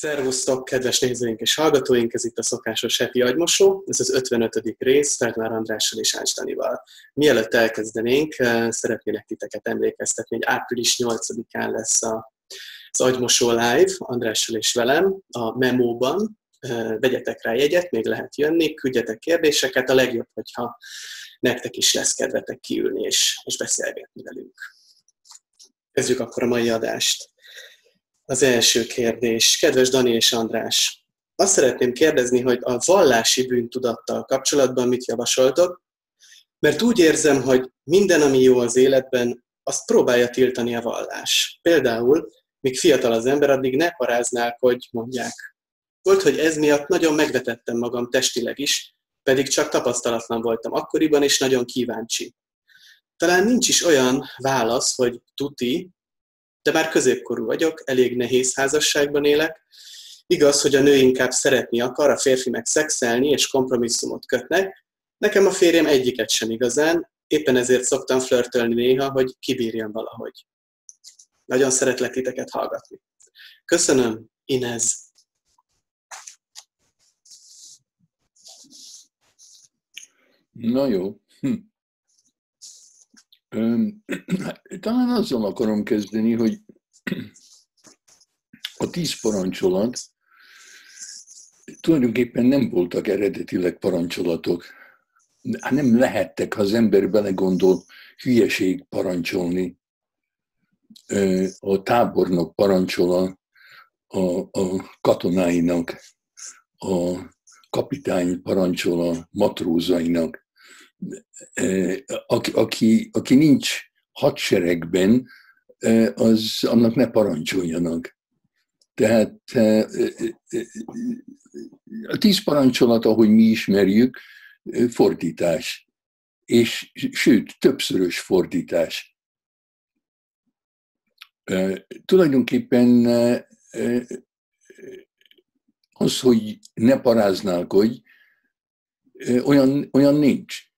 Szervusztok, kedves nézőink és hallgatóink! Ez itt a szokásos heti agymosó, ez az 55. rész Feldmár Andrással és Ács Danival. Mielőtt elkezdenénk, eh, szeretnélek titeket emlékeztetni, hogy április 8-án lesz a, az agymosó live Andrással és velem a Memóban. Eh, vegyetek rá jegyet, még lehet jönni, küldjetek kérdéseket, a legjobb, hogyha nektek is lesz kedvetek kiülni és, és beszélgetni velünk. Kezdjük akkor a mai adást. Az első kérdés. Kedves Dani és András, azt szeretném kérdezni, hogy a vallási bűntudattal kapcsolatban mit javasoltok, mert úgy érzem, hogy minden, ami jó az életben, azt próbálja tiltani a vallás. Például, míg fiatal az ember, addig ne paráznák, hogy mondják. Volt, hogy ez miatt nagyon megvetettem magam testileg is, pedig csak tapasztalatlan voltam akkoriban, és nagyon kíváncsi. Talán nincs is olyan válasz, hogy tuti, de már középkorú vagyok, elég nehéz házasságban élek. Igaz, hogy a nő inkább szeretni akar, a férfi meg szexelni és kompromisszumot kötnek. Nekem a férjem egyiket sem igazán, éppen ezért szoktam flörtölni néha, hogy kibírjam valahogy. Nagyon szeretlek titeket hallgatni. Köszönöm, Inez. Na jó. Hm. Talán azzal akarom kezdeni, hogy a tíz parancsolat tulajdonképpen nem voltak eredetileg parancsolatok. Nem lehettek, ha az ember belegondol, hülyeség parancsolni. A tábornok parancsol a, a katonáinak, a kapitány parancsol a matrózainak aki, aki, aki nincs hadseregben, az annak ne parancsoljanak. Tehát a tíz parancsolat, ahogy mi ismerjük, fordítás. És sőt, többszörös fordítás. Tulajdonképpen az, hogy ne paráználkodj, olyan, olyan nincs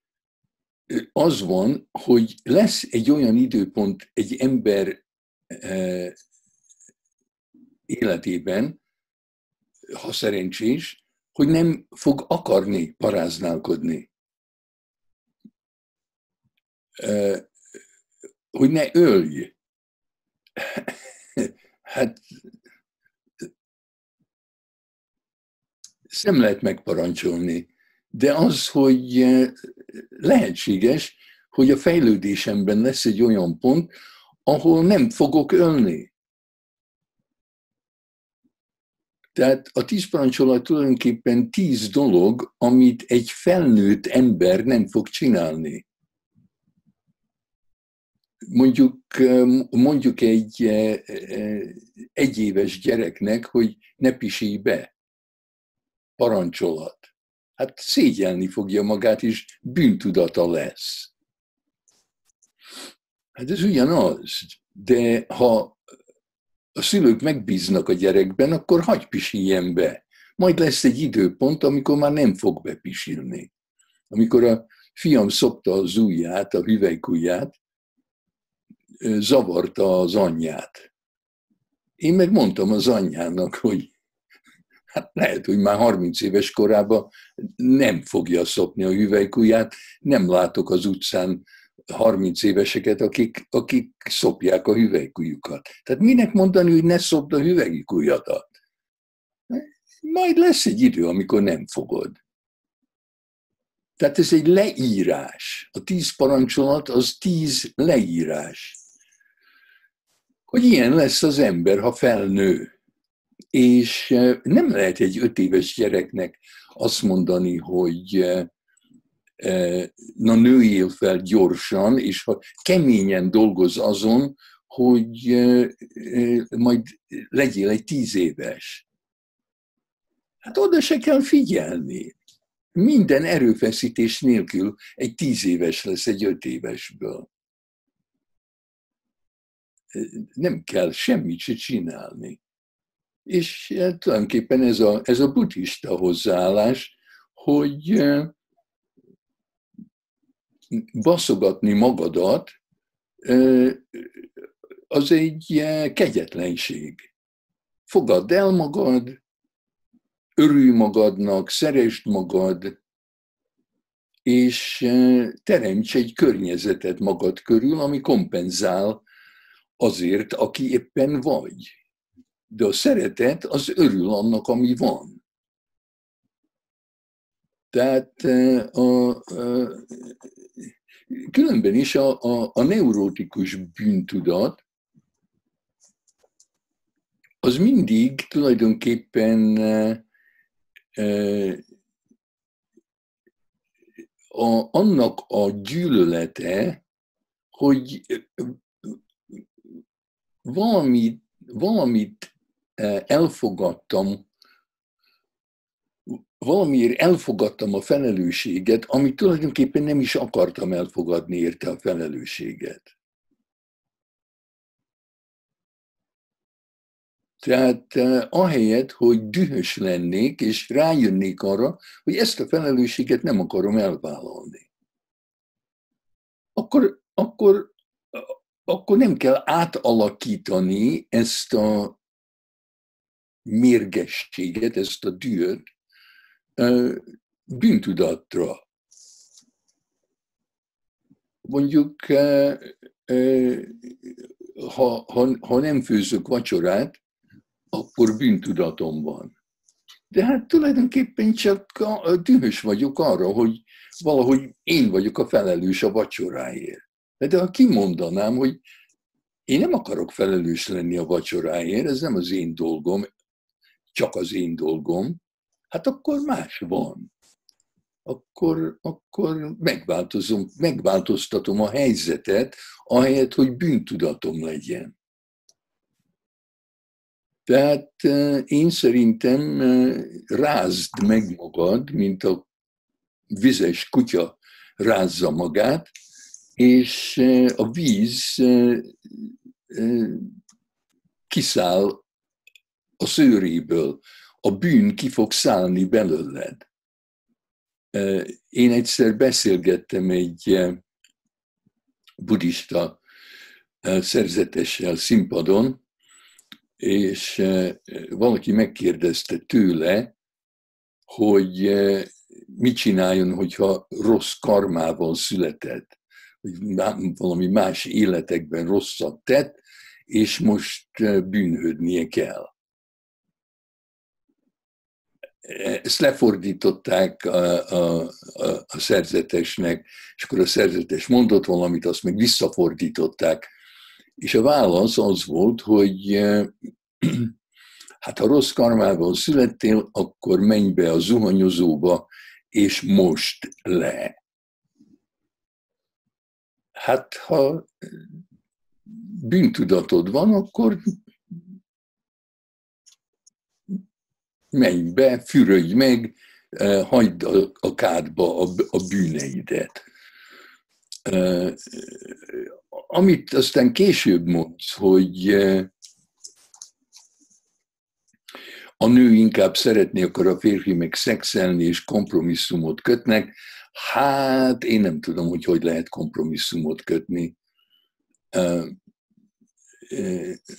az van, hogy lesz egy olyan időpont egy ember e, életében, ha szerencsés, hogy nem fog akarni paráználkodni. E, hogy ne ölj. Hát nem lehet megparancsolni. De az, hogy lehetséges, hogy a fejlődésemben lesz egy olyan pont, ahol nem fogok ölni. Tehát a tíz parancsolat tulajdonképpen tíz dolog, amit egy felnőtt ember nem fog csinálni. Mondjuk, mondjuk egy egyéves gyereknek, hogy ne pisilj be. Parancsolat hát szégyelni fogja magát, és bűntudata lesz. Hát ez ugyanaz, de ha a szülők megbíznak a gyerekben, akkor hagyj pisiljen be. Majd lesz egy időpont, amikor már nem fog bepisilni. Amikor a fiam szopta az ujját, a hüvelykujját, zavarta az anyját. Én meg mondtam az anyjának, hogy hát lehet, hogy már 30 éves korában nem fogja szopni a hüvelykujját, nem látok az utcán 30 éveseket, akik, akik szopják a hüvelykujjukat. Tehát minek mondani, hogy ne szopd a hüvelykujjadat? Majd lesz egy idő, amikor nem fogod. Tehát ez egy leírás. A tíz parancsolat az tíz leírás. Hogy ilyen lesz az ember, ha felnő. És nem lehet egy öt éves gyereknek azt mondani, hogy na nőjél fel gyorsan, és ha keményen dolgoz azon, hogy majd legyél egy tíz éves. Hát oda se kell figyelni. Minden erőfeszítés nélkül egy tíz éves lesz egy öt évesből. Nem kell semmit se csinálni. És hát, tulajdonképpen ez a, ez a buddhista hozzáállás, hogy baszogatni magadat, az egy kegyetlenség. fogadd el magad, örülj magadnak, szeresd magad, és teremts egy környezetet magad körül, ami kompenzál azért, aki éppen vagy. De a szeretet az örül annak, ami van. Tehát a, a, különben is a, a, a neurotikus bűntudat az mindig tulajdonképpen a, annak a gyűlölete, hogy valamit, valamit elfogadtam, valamiért elfogadtam a felelősséget, amit tulajdonképpen nem is akartam elfogadni érte a felelősséget. Tehát eh, ahelyett, hogy dühös lennék, és rájönnék arra, hogy ezt a felelősséget nem akarom elvállalni. Akkor, akkor, akkor nem kell átalakítani ezt a mérgességet, ezt a dühöt bűntudatra. Mondjuk, ha, ha, ha nem főzök vacsorát, akkor bűntudatom van. De hát tulajdonképpen csak dühös vagyok arra, hogy valahogy én vagyok a felelős a vacsoráért. De ha kimondanám, hogy én nem akarok felelős lenni a vacsoráért, ez nem az én dolgom, csak az én dolgom, hát akkor más van. Akkor, akkor megváltozom, megváltoztatom a helyzetet, ahelyett, hogy bűntudatom legyen. Tehát én szerintem rázd meg magad, mint a vizes kutya rázza magát, és a víz kiszáll a szőréből, a bűn ki fog szállni belőled. Én egyszer beszélgettem egy buddhista szerzetessel színpadon, és valaki megkérdezte tőle, hogy mit csináljon, hogyha rossz karmával született, hogy valami más életekben rosszat tett, és most bűnhődnie kell. Ezt lefordították a, a, a, a szerzetesnek, és akkor a szerzetes mondott valamit, azt meg visszafordították és a válasz az volt, hogy hát ha rossz karmával születtél, akkor menj be a zuhanyozóba, és most le. Hát ha bűntudatod van, akkor menj be, fürödj meg, hagyd a kádba a bűneidet. Amit aztán később mondsz, hogy a nő inkább szeretné, akkor a férfi meg szexelni és kompromisszumot kötnek, hát én nem tudom, hogy hogy lehet kompromisszumot kötni.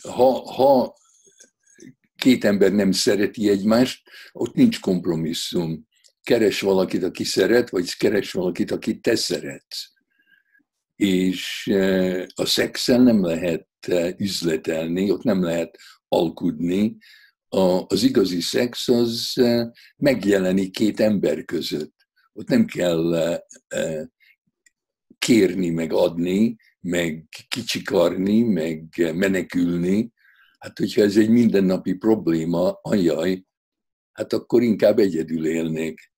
Ha, ha két ember nem szereti egymást, ott nincs kompromisszum. Keres valakit, aki szeret, vagy keres valakit, akit te szeretsz és e, a szexel nem lehet e, üzletelni, ott nem lehet alkudni. Az igazi szex az e, megjelenik két ember között. Ott nem kell kérni, meg adni, meg kicsikarni, meg menekülni. Hát, hogyha ez egy mindennapi probléma, ajaj, hát akkor inkább egyedül élnék.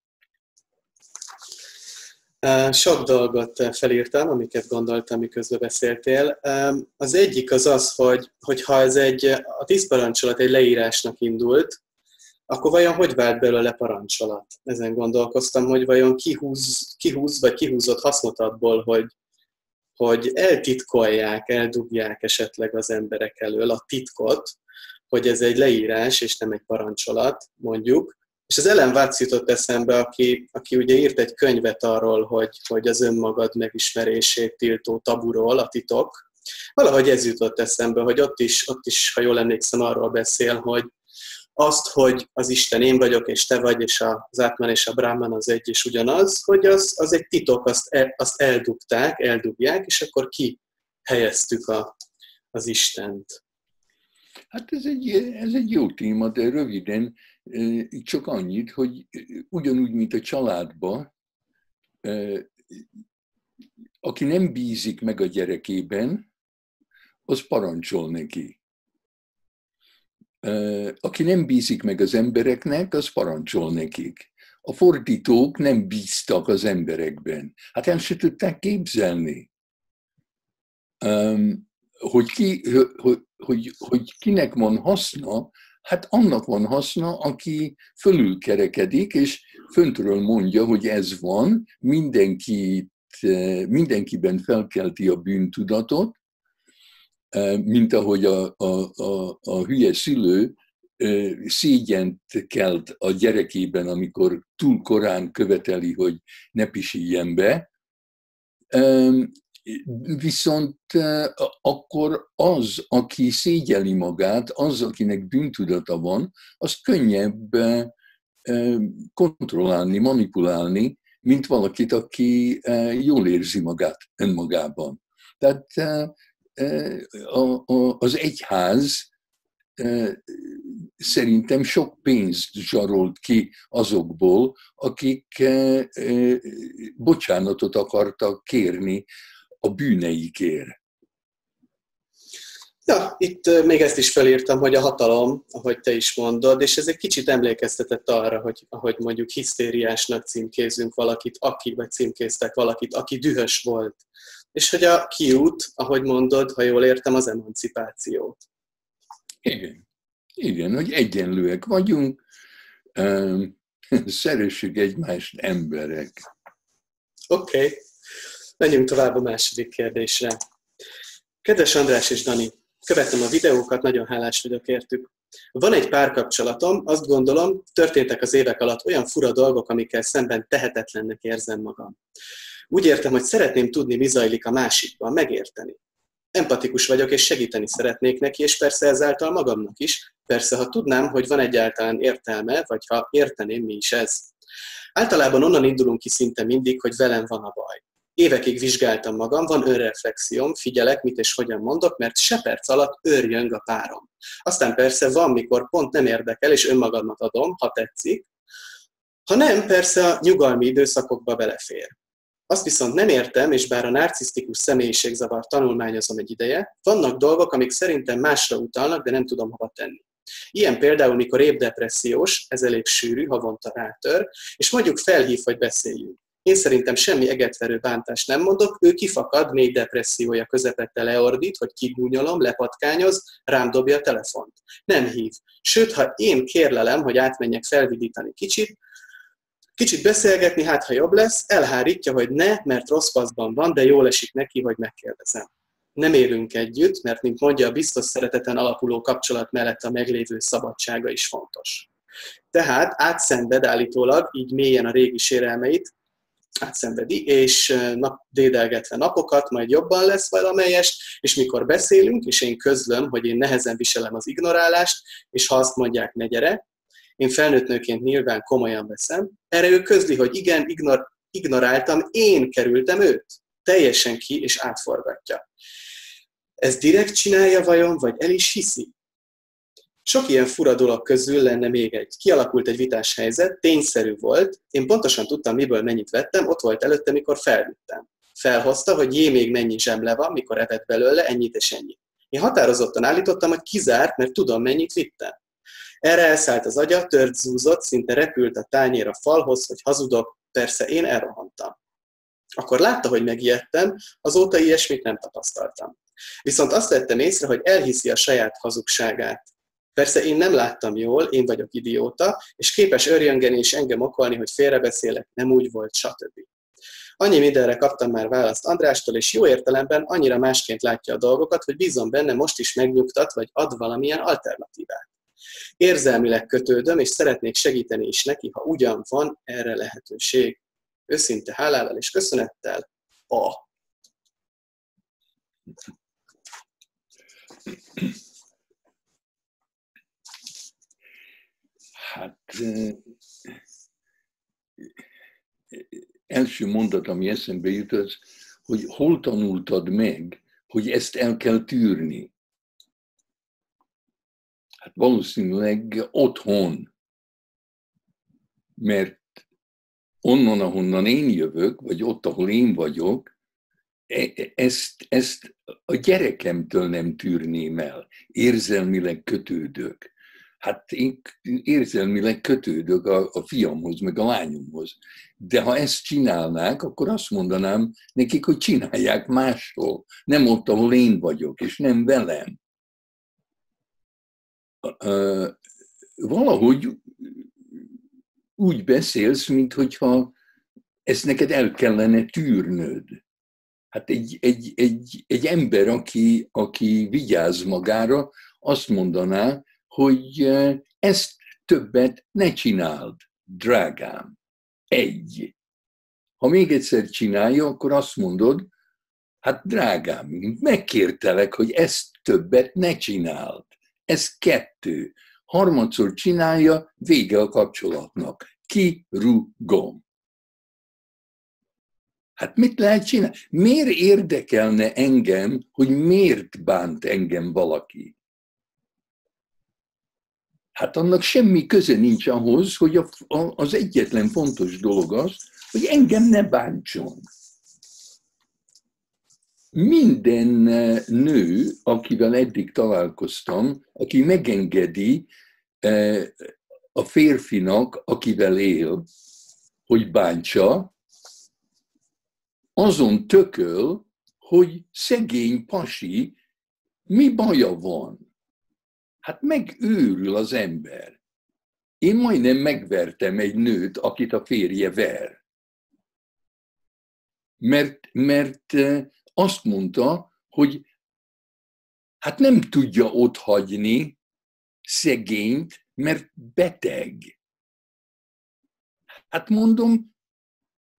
Sok dolgot felírtam, amiket gondoltam, miközben beszéltél. Az egyik az az, hogy, hogy ha ez egy, a tíz parancsolat egy leírásnak indult, akkor vajon hogy vált belőle parancsolat? Ezen gondolkoztam, hogy vajon kihúz, kihúz vagy kihúzott hasznot abból, hogy, hogy eltitkolják, eldugják esetleg az emberek elől a titkot, hogy ez egy leírás és nem egy parancsolat, mondjuk, és az Ellen Watts jutott eszembe, aki, aki ugye írt egy könyvet arról, hogy, hogy az önmagad megismerését tiltó taburól, a titok. Valahogy ez jutott eszembe, hogy ott is, ott is ha jól emlékszem, arról beszél, hogy, azt, hogy az Isten én vagyok, és te vagy, és az Átman és a Brahman az egy és ugyanaz, hogy az, az egy titok, azt, el, azt eldugták, eldugják, és akkor ki helyeztük a, az Istent. Hát ez egy, ez egy jó téma, de röviden csak annyit, hogy ugyanúgy, mint a családban, aki nem bízik meg a gyerekében, az parancsol neki. Aki nem bízik meg az embereknek, az parancsol nekik. A fordítók nem bíztak az emberekben. Hát el se tudták képzelni, hogy, ki, hogy, hogy, hogy kinek van haszna, hát annak van haszna, aki fölülkerekedik, és föntről mondja, hogy ez van, mindenki, mindenkiben felkelti a bűntudatot, mint ahogy a, a, a, a hülye szülő szégyent kelt a gyerekében, amikor túl korán követeli, hogy ne pisiljen be. Viszont akkor az, aki szégyeli magát, az, akinek bűntudata van, az könnyebb kontrollálni, manipulálni, mint valakit, aki jól érzi magát önmagában. Tehát az egyház szerintem sok pénzt zsarolt ki azokból, akik bocsánatot akartak kérni a bűneikért. Ja, itt még ezt is felírtam, hogy a hatalom, ahogy te is mondod, és ez egy kicsit emlékeztetett arra, hogy ahogy mondjuk hisztériásnak címkézünk valakit, aki, vagy címkéztek valakit, aki dühös volt. És hogy a kiút, ahogy mondod, ha jól értem, az emancipációt. Igen. Igen, hogy egyenlőek vagyunk, szeressük egymást emberek. Oké, okay. menjünk tovább a második kérdésre. Kedves András és Dani, követem a videókat, nagyon hálás vagyok értük. Van egy párkapcsolatom, azt gondolom, történtek az évek alatt olyan fura dolgok, amikkel szemben tehetetlennek érzem magam. Úgy értem, hogy szeretném tudni, mi zajlik a másikban, megérteni. Empatikus vagyok, és segíteni szeretnék neki, és persze ezáltal magamnak is. Persze, ha tudnám, hogy van egyáltalán értelme, vagy ha érteném, mi is ez. Általában onnan indulunk ki szinte mindig, hogy velem van a baj. Évekig vizsgáltam magam, van önreflexióm, figyelek, mit és hogyan mondok, mert se perc alatt őrjöng a párom. Aztán persze van, mikor pont nem érdekel, és önmagamat adom, ha tetszik. Ha nem, persze a nyugalmi időszakokba belefér. Azt viszont nem értem, és bár a narcisztikus személyiségzavar tanulmányozom egy ideje, vannak dolgok, amik szerintem másra utalnak, de nem tudom hova tenni. Ilyen például, mikor épp depressziós, ez elég sűrű, havonta rátör, és mondjuk felhív, hogy beszéljünk. Én szerintem semmi egetverő bántást nem mondok, ő kifakad, mély depressziója közepette leordít, hogy kigúnyolom, lepatkányoz, rám dobja a telefont. Nem hív. Sőt, ha én kérlelem, hogy átmenjek felvidítani kicsit, kicsit beszélgetni, hát ha jobb lesz, elhárítja, hogy ne, mert rossz paszban van, de jól esik neki, hogy megkérdezem. Nem élünk együtt, mert, mint mondja, a biztos szereteten alapuló kapcsolat mellett a meglévő szabadsága is fontos. Tehát átszenved állítólag, így mélyen a régi sérelmeit, átszenvedi, és nap, dédelgetve napokat, majd jobban lesz valamelyest, és mikor beszélünk, és én közlöm, hogy én nehezen viselem az ignorálást, és ha azt mondják, ne gyere, én felnőtt nőként nyilván komolyan veszem, erre ő közli, hogy igen, ignor, ignoráltam, én kerültem őt. Teljesen ki és átforgatja. Ez direkt csinálja vajon, vagy el is hiszi? Sok ilyen fura dolog közül lenne még egy. Kialakult egy vitás helyzet, tényszerű volt, én pontosan tudtam, miből mennyit vettem, ott volt előtte, mikor felvittem. Felhozta, hogy jé, még mennyi zsemle van, mikor evett belőle, ennyit és ennyit. Én határozottan állítottam, hogy kizárt, mert tudom, mennyit vittem. Erre elszállt az agya, tört zúzott, szinte repült a tányér a falhoz, hogy hazudok, persze én elrohantam. Akkor látta, hogy megijedtem, azóta ilyesmit nem tapasztaltam. Viszont azt vettem észre, hogy elhiszi a saját hazugságát. Persze én nem láttam jól, én vagyok idióta, és képes örjöngeni és engem okolni, hogy félrebeszélek, nem úgy volt, stb. Annyi mindenre kaptam már választ Andrástól, és jó értelemben annyira másként látja a dolgokat, hogy bízom benne, most is megnyugtat, vagy ad valamilyen alternatívát. Érzelmileg kötődöm, és szeretnék segíteni is neki, ha ugyan van erre lehetőség. Őszinte hálával és köszönettel, A. Hát első mondat, ami eszembe jut, az, hogy hol tanultad meg, hogy ezt el kell tűrni. Hát valószínűleg otthon, mert onnan, ahonnan én jövök, vagy ott, ahol én vagyok, e, e, ezt, ezt a gyerekemtől nem tűrném el. Érzelmileg kötődök. Hát én érzelmileg kötődök a, a fiamhoz, meg a lányomhoz. De ha ezt csinálnák, akkor azt mondanám nekik, hogy csinálják máshol. Nem ott, ahol én vagyok, és nem velem. Valahogy úgy beszélsz, mintha ezt neked el kellene tűrnöd. Hát egy, egy, egy, egy ember, aki, aki vigyáz magára, azt mondaná, hogy ezt többet ne csináld, drágám. Egy. Ha még egyszer csinálja, akkor azt mondod, hát drágám, megkértelek, hogy ezt többet ne csináld. Ez kettő. Harmadszor csinálja, vége a kapcsolatnak. Kirúgom. Hát mit lehet csinálni? Miért érdekelne engem, hogy miért bánt engem valaki? Hát annak semmi köze nincs ahhoz, hogy a, a, az egyetlen fontos dolog az, hogy engem ne bántson. Minden nő, akivel eddig találkoztam, aki megengedi eh, a férfinak, akivel él, hogy bántsa, azon tököl, hogy szegény pasi, mi baja van? Hát megőrül az ember. Én majdnem megvertem egy nőt, akit a férje ver. Mert, mert eh, azt mondta, hogy hát nem tudja otthagyni szegényt, mert beteg. Hát mondom,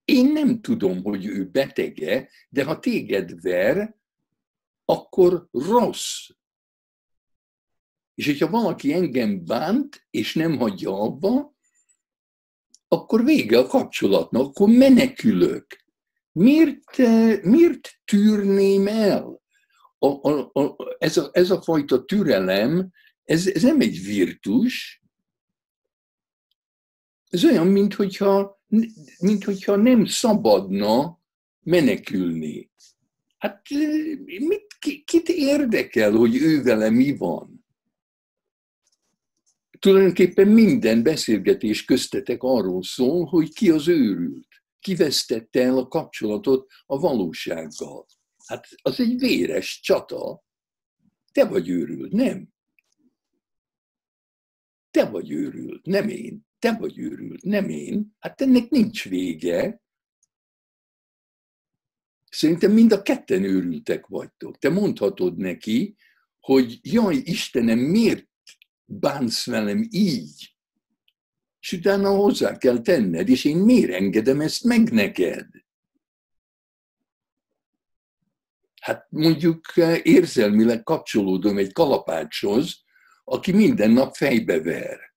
én nem tudom, hogy ő betege, de ha téged ver, akkor rossz. És hogyha valaki engem bánt, és nem hagyja abba, akkor vége a kapcsolatnak, akkor menekülök. Miért, miért tűrném el? A, a, a, ez, a, ez a fajta türelem, ez, ez nem egy virtus, ez olyan, mint hogyha, nem szabadna menekülni. Hát mit, kit érdekel, hogy ő vele mi van? Tulajdonképpen minden beszélgetés köztetek arról szól, hogy ki az őrült, ki vesztette el a kapcsolatot a valósággal. Hát az egy véres csata. Te vagy őrült, nem? Te vagy őrült, nem én. Te vagy őrült, nem én. Hát ennek nincs vége. Szerintem mind a ketten őrültek vagytok. Te mondhatod neki, hogy jaj, Istenem, miért bánsz velem így? És utána hozzá kell tenned, és én miért engedem ezt meg neked? Hát mondjuk érzelmileg kapcsolódom egy kalapácshoz, aki minden nap fejbe ver.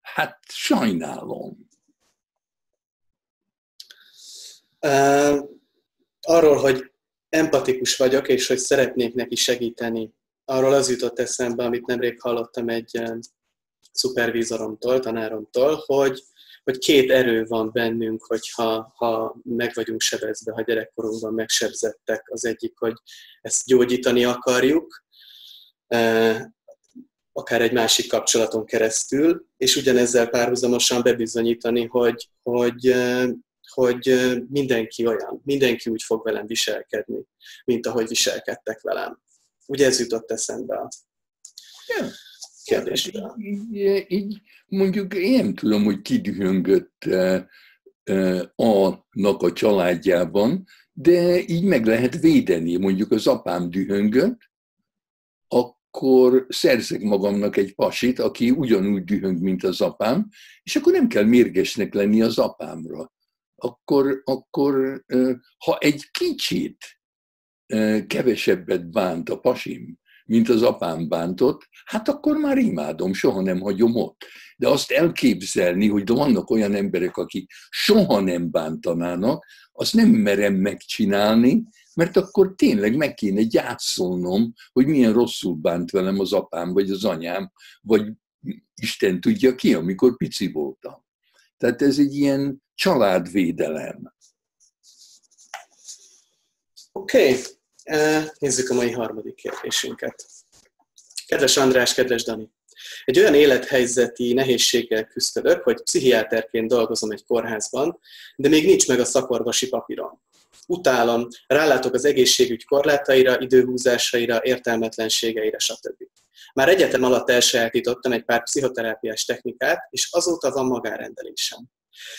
Hát sajnálom. Uh, arról, hogy empatikus vagyok, és hogy szeretnék neki segíteni, arról az jutott eszembe, amit nemrég hallottam egy szupervízoromtól, tanáromtól, hogy, hogy két erő van bennünk, hogyha ha meg vagyunk sebezve, ha gyerekkorunkban megsebzettek. Az egyik, hogy ezt gyógyítani akarjuk, akár egy másik kapcsolaton keresztül, és ugyanezzel párhuzamosan bebizonyítani, hogy, hogy, hogy mindenki olyan, mindenki úgy fog velem viselkedni, mint ahogy viselkedtek velem. Ugye ez jutott eszembe a kérdésre. Hát így, így mondjuk én nem tudom, hogy ki dühöngött a-nak a családjában, de így meg lehet védeni. Mondjuk az apám dühöngött, akkor szerzek magamnak egy pasit, aki ugyanúgy dühöng, mint az apám, és akkor nem kell mérgesnek lenni az apámra. Akkor, akkor ha egy kicsit kevesebbet bánt a pasim, mint az apám bántott, hát akkor már imádom, soha nem hagyom ott. De azt elképzelni, hogy vannak olyan emberek, akik soha nem bántanának, azt nem merem megcsinálni, mert akkor tényleg meg kéne gyászolnom, hogy milyen rosszul bánt velem az apám, vagy az anyám, vagy Isten tudja ki, amikor pici voltam. Tehát ez egy ilyen családvédelem. Oké, okay. Eh, nézzük a mai harmadik kérdésünket. Kedves András, kedves Dani! Egy olyan élethelyzeti nehézséggel küzdök, hogy pszichiáterként dolgozom egy kórházban, de még nincs meg a szakorvosi papírom. Utálom, rálátok az egészségügy korlátaira, időhúzásaira, értelmetlenségeire, stb. Már egyetem alatt elsajátítottam egy pár pszichoterápiás technikát, és azóta van magárendelésem.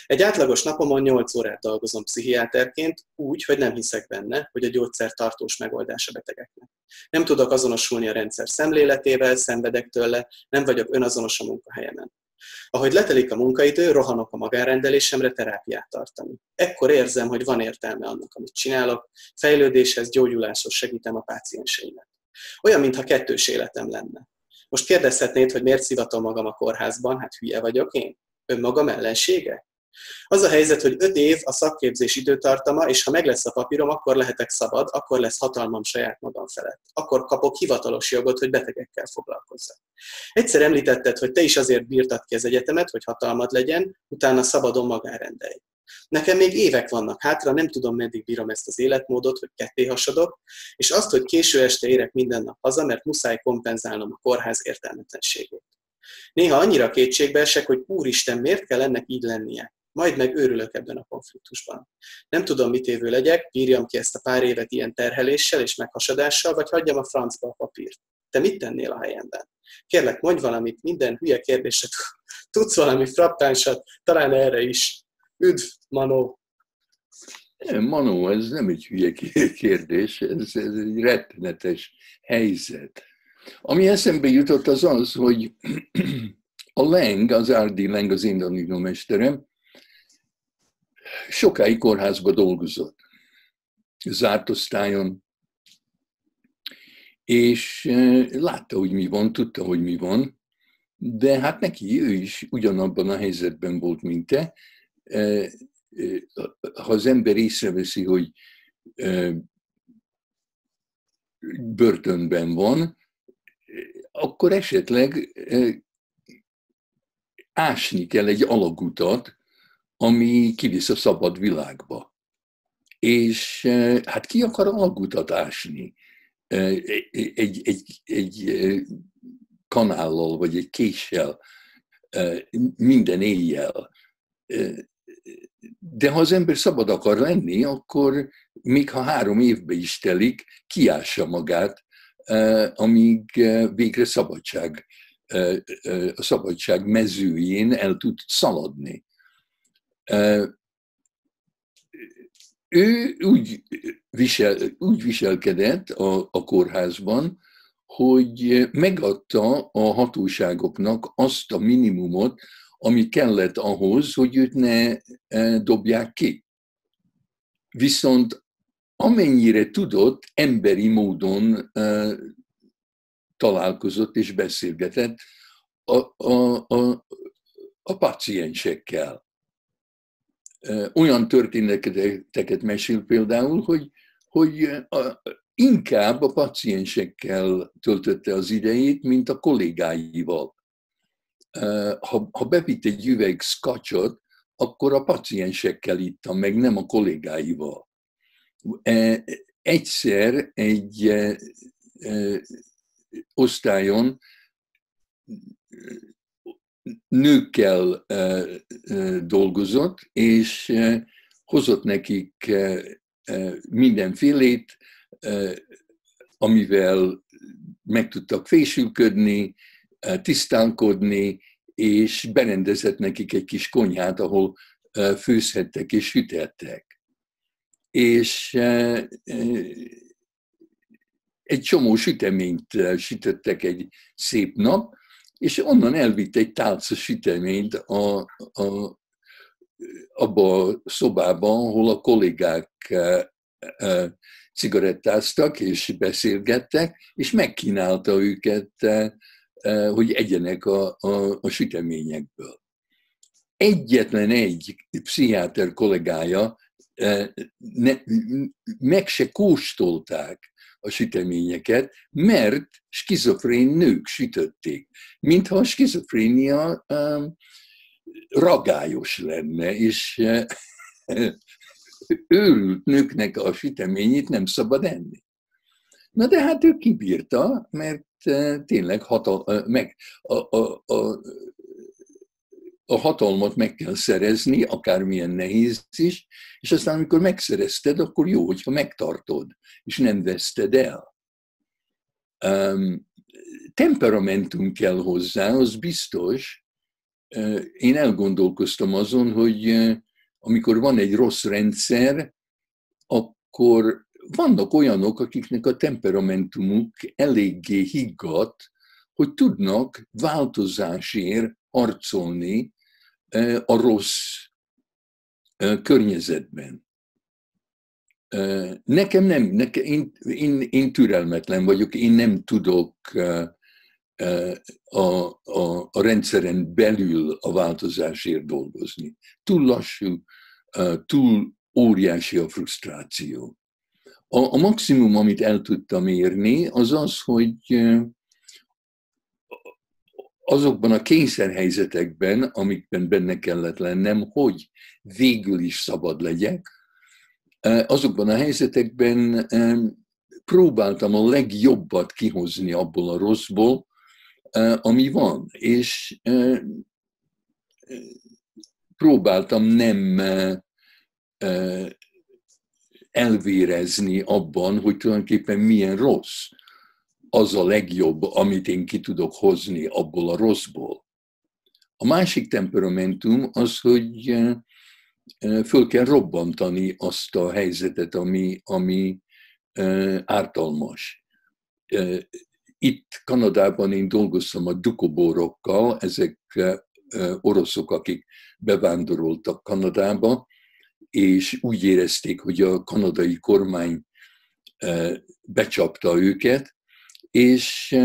Egy átlagos napomon 8 órát dolgozom pszichiáterként, úgy, hogy nem hiszek benne, hogy a gyógyszer tartós megoldás a betegeknek. Nem tudok azonosulni a rendszer szemléletével, szenvedek tőle, nem vagyok önazonos a munkahelyemen. Ahogy letelik a munkaidő, rohanok a magárendelésemre terápiát tartani. Ekkor érzem, hogy van értelme annak, amit csinálok, fejlődéshez, gyógyuláshoz segítem a pácienseimet. Olyan, mintha kettős életem lenne. Most kérdezhetnéd, hogy miért szivatom magam a kórházban, hát hülye vagyok én? Önmagam ellensége? Az a helyzet, hogy öt év a szakképzés időtartama, és ha meg lesz a papírom, akkor lehetek szabad, akkor lesz hatalmam saját magam felett. Akkor kapok hivatalos jogot, hogy betegekkel foglalkozzak. Egyszer említetted, hogy te is azért bírtad ki az egyetemet, hogy hatalmad legyen, utána szabadon magárendelj. Nekem még évek vannak hátra, nem tudom, meddig bírom ezt az életmódot, hogy ketté hasadok, és azt, hogy késő este érek minden nap haza, mert muszáj kompenzálnom a kórház értelmetlenségét. Néha annyira kétségbe esek, hogy úristen, miért kell ennek így lennie? Majd meg őrülök ebben a konfliktusban. Nem tudom, mit évő legyek, bírjam ki ezt a pár évet ilyen terheléssel és meghasadással, vagy hagyjam a francba a papírt. Te mit tennél a helyemben? Kérlek, mondj valamit, minden hülye kérdésre tudsz valami frappánsat, talán erre is. Üdv, Manó! Nem, Manó, ez nem egy hülye kérdés, ez, ez egy rettenetes helyzet. Ami eszembe jutott az az, hogy a Leng, az Árdi Leng, az én mesterem, sokáig kórházba dolgozott. Zárt osztályon, és látta, hogy mi van, tudta, hogy mi van, de hát neki ő is ugyanabban a helyzetben volt, mint te. Ha az ember észreveszi, hogy börtönben van, akkor esetleg ásni kell egy alagutat, ami kivisz a szabad világba. És hát ki akar alagutat ásni? Egy, egy, egy kanállal, vagy egy késsel, minden éjjel. De ha az ember szabad akar lenni, akkor még ha három évbe is telik, kiássa magát amíg végre szabadság, a szabadság mezőjén el tud szaladni. Ő úgy, visel, úgy viselkedett a, a kórházban, hogy megadta a hatóságoknak azt a minimumot, ami kellett ahhoz, hogy őt ne dobják ki. Viszont amennyire tudott, emberi módon találkozott és beszélgetett a, a, a, a paciensekkel. Olyan történeteket mesél például, hogy, hogy a, inkább a paciensekkel töltötte az idejét, mint a kollégáival. Ha, ha bevitt egy üveg scotchot, akkor a paciensekkel ittam, meg nem a kollégáival. E, egyszer egy osztályon nőkkel dolgozott, és hozott nekik mindenfélét, amivel meg tudtak fésülködni, tisztánkodni, és berendezett nekik egy kis konyhát, ahol főzhettek és sütettek és egy csomó süteményt sütöttek egy szép nap, és onnan elvitt egy tálca süteményt a, a, abba a szobába, ahol a kollégák cigarettáztak és beszélgettek, és megkínálta őket, hogy egyenek a, a, a süteményekből. Egyetlen egy pszichiáter kollégája ne, meg se kóstolták a süteményeket, mert skizofrén nők sütötték. Mintha a skizofrénia um, ragályos lenne, és uh, őrült nőknek a süteményét nem szabad enni. Na de hát ő kibírta, mert uh, tényleg hatal, uh, meg a, a, a, a hatalmat meg kell szerezni, akármilyen nehéz is, és aztán amikor megszerezted, akkor jó, hogyha megtartod, és nem veszted el. Um, temperamentum kell hozzá, az biztos. Uh, én elgondolkoztam azon, hogy uh, amikor van egy rossz rendszer, akkor vannak olyanok, akiknek a temperamentumuk eléggé higgadt, hogy tudnak változásért harcolni, a rossz környezetben. Nekem nem, nekem, én, én, én türelmetlen vagyok, én nem tudok a, a, a rendszeren belül a változásért dolgozni. Túl lassú, túl óriási a frusztráció. A, a maximum, amit el tudtam érni, az az, hogy azokban a kényszerhelyzetekben, amikben benne kellett lennem, hogy végül is szabad legyek, e, azokban a helyzetekben e, próbáltam a legjobbat kihozni abból a rosszból, e, ami van, és próbáltam nem elvérezni abban, hogy tulajdonképpen milyen rossz az a legjobb, amit én ki tudok hozni abból a rosszból. A másik temperamentum az, hogy eh, eh, föl kell robbantani azt a helyzetet, ami, ami eh, ártalmas. Itt Kanadában én dolgoztam a dukobórokkal, ezek oroszok, akik bevándoroltak Kanadába, és úgy érezték, hogy a kanadai kormány becsapta őket, és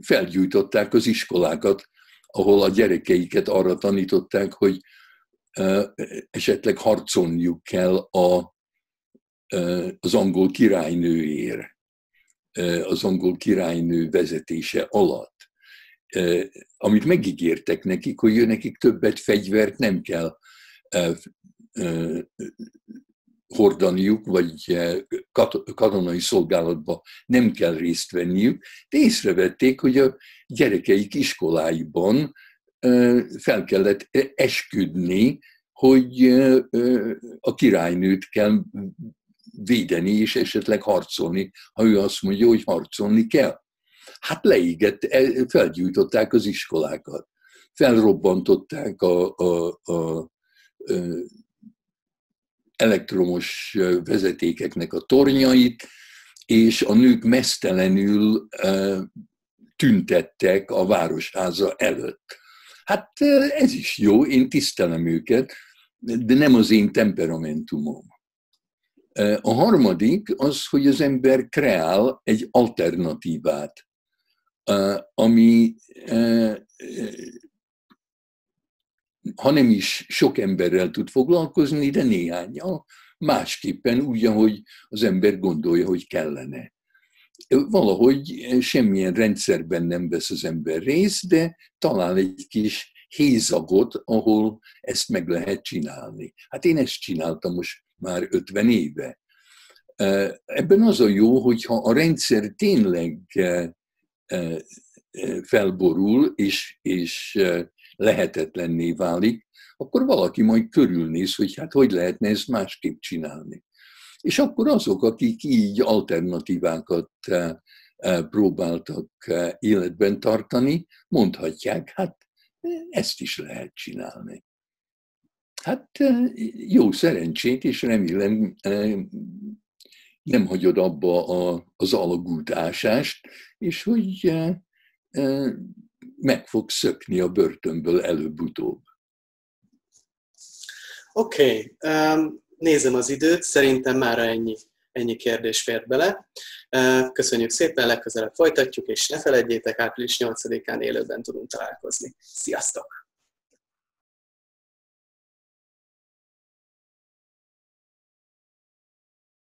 felgyújtották az iskolákat, ahol a gyerekeiket arra tanították, hogy esetleg harcolniuk kell a, az angol királynőért, az angol királynő vezetése alatt. Amit megígértek nekik, hogy nekik többet fegyvert nem kell hordaniuk, vagy katonai szolgálatba nem kell részt venniük, de észrevették, hogy a gyerekeik iskoláiban fel kellett esküdni, hogy a királynőt kell védeni, és esetleg harcolni, ha ő azt mondja, hogy harcolni kell. Hát leégett, felgyújtották az iskolákat, felrobbantották a, a, a, a elektromos vezetékeknek a tornyait, és a nők mesztelenül tüntettek a városháza előtt. Hát ez is jó, én tisztelem őket, de nem az én temperamentumom. A harmadik az, hogy az ember kreál egy alternatívát, ami ha nem is sok emberrel tud foglalkozni, de néhányal, másképpen úgy, ahogy az ember gondolja, hogy kellene. Valahogy semmilyen rendszerben nem vesz az ember részt, de talál egy kis hézagot, ahol ezt meg lehet csinálni. Hát én ezt csináltam most már 50 éve. Ebben az a jó, hogyha a rendszer tényleg felborul, és, és lehetetlenné válik, akkor valaki majd körülnéz, hogy hát hogy lehetne ezt másképp csinálni. És akkor azok, akik így alternatívákat eh, eh, próbáltak eh, életben tartani, mondhatják, hát ezt is lehet csinálni. Hát jó szerencsét, és remélem nem hagyod abba az alagútásást, és hogy meg fog szökni a börtönből előbb-utóbb. Oké. Okay. Um, nézem az időt, szerintem már ennyi, ennyi kérdés fért bele. Köszönjük szépen, legközelebb folytatjuk, és ne felejtjétek, április 8-án élőben tudunk találkozni. Sziasztok!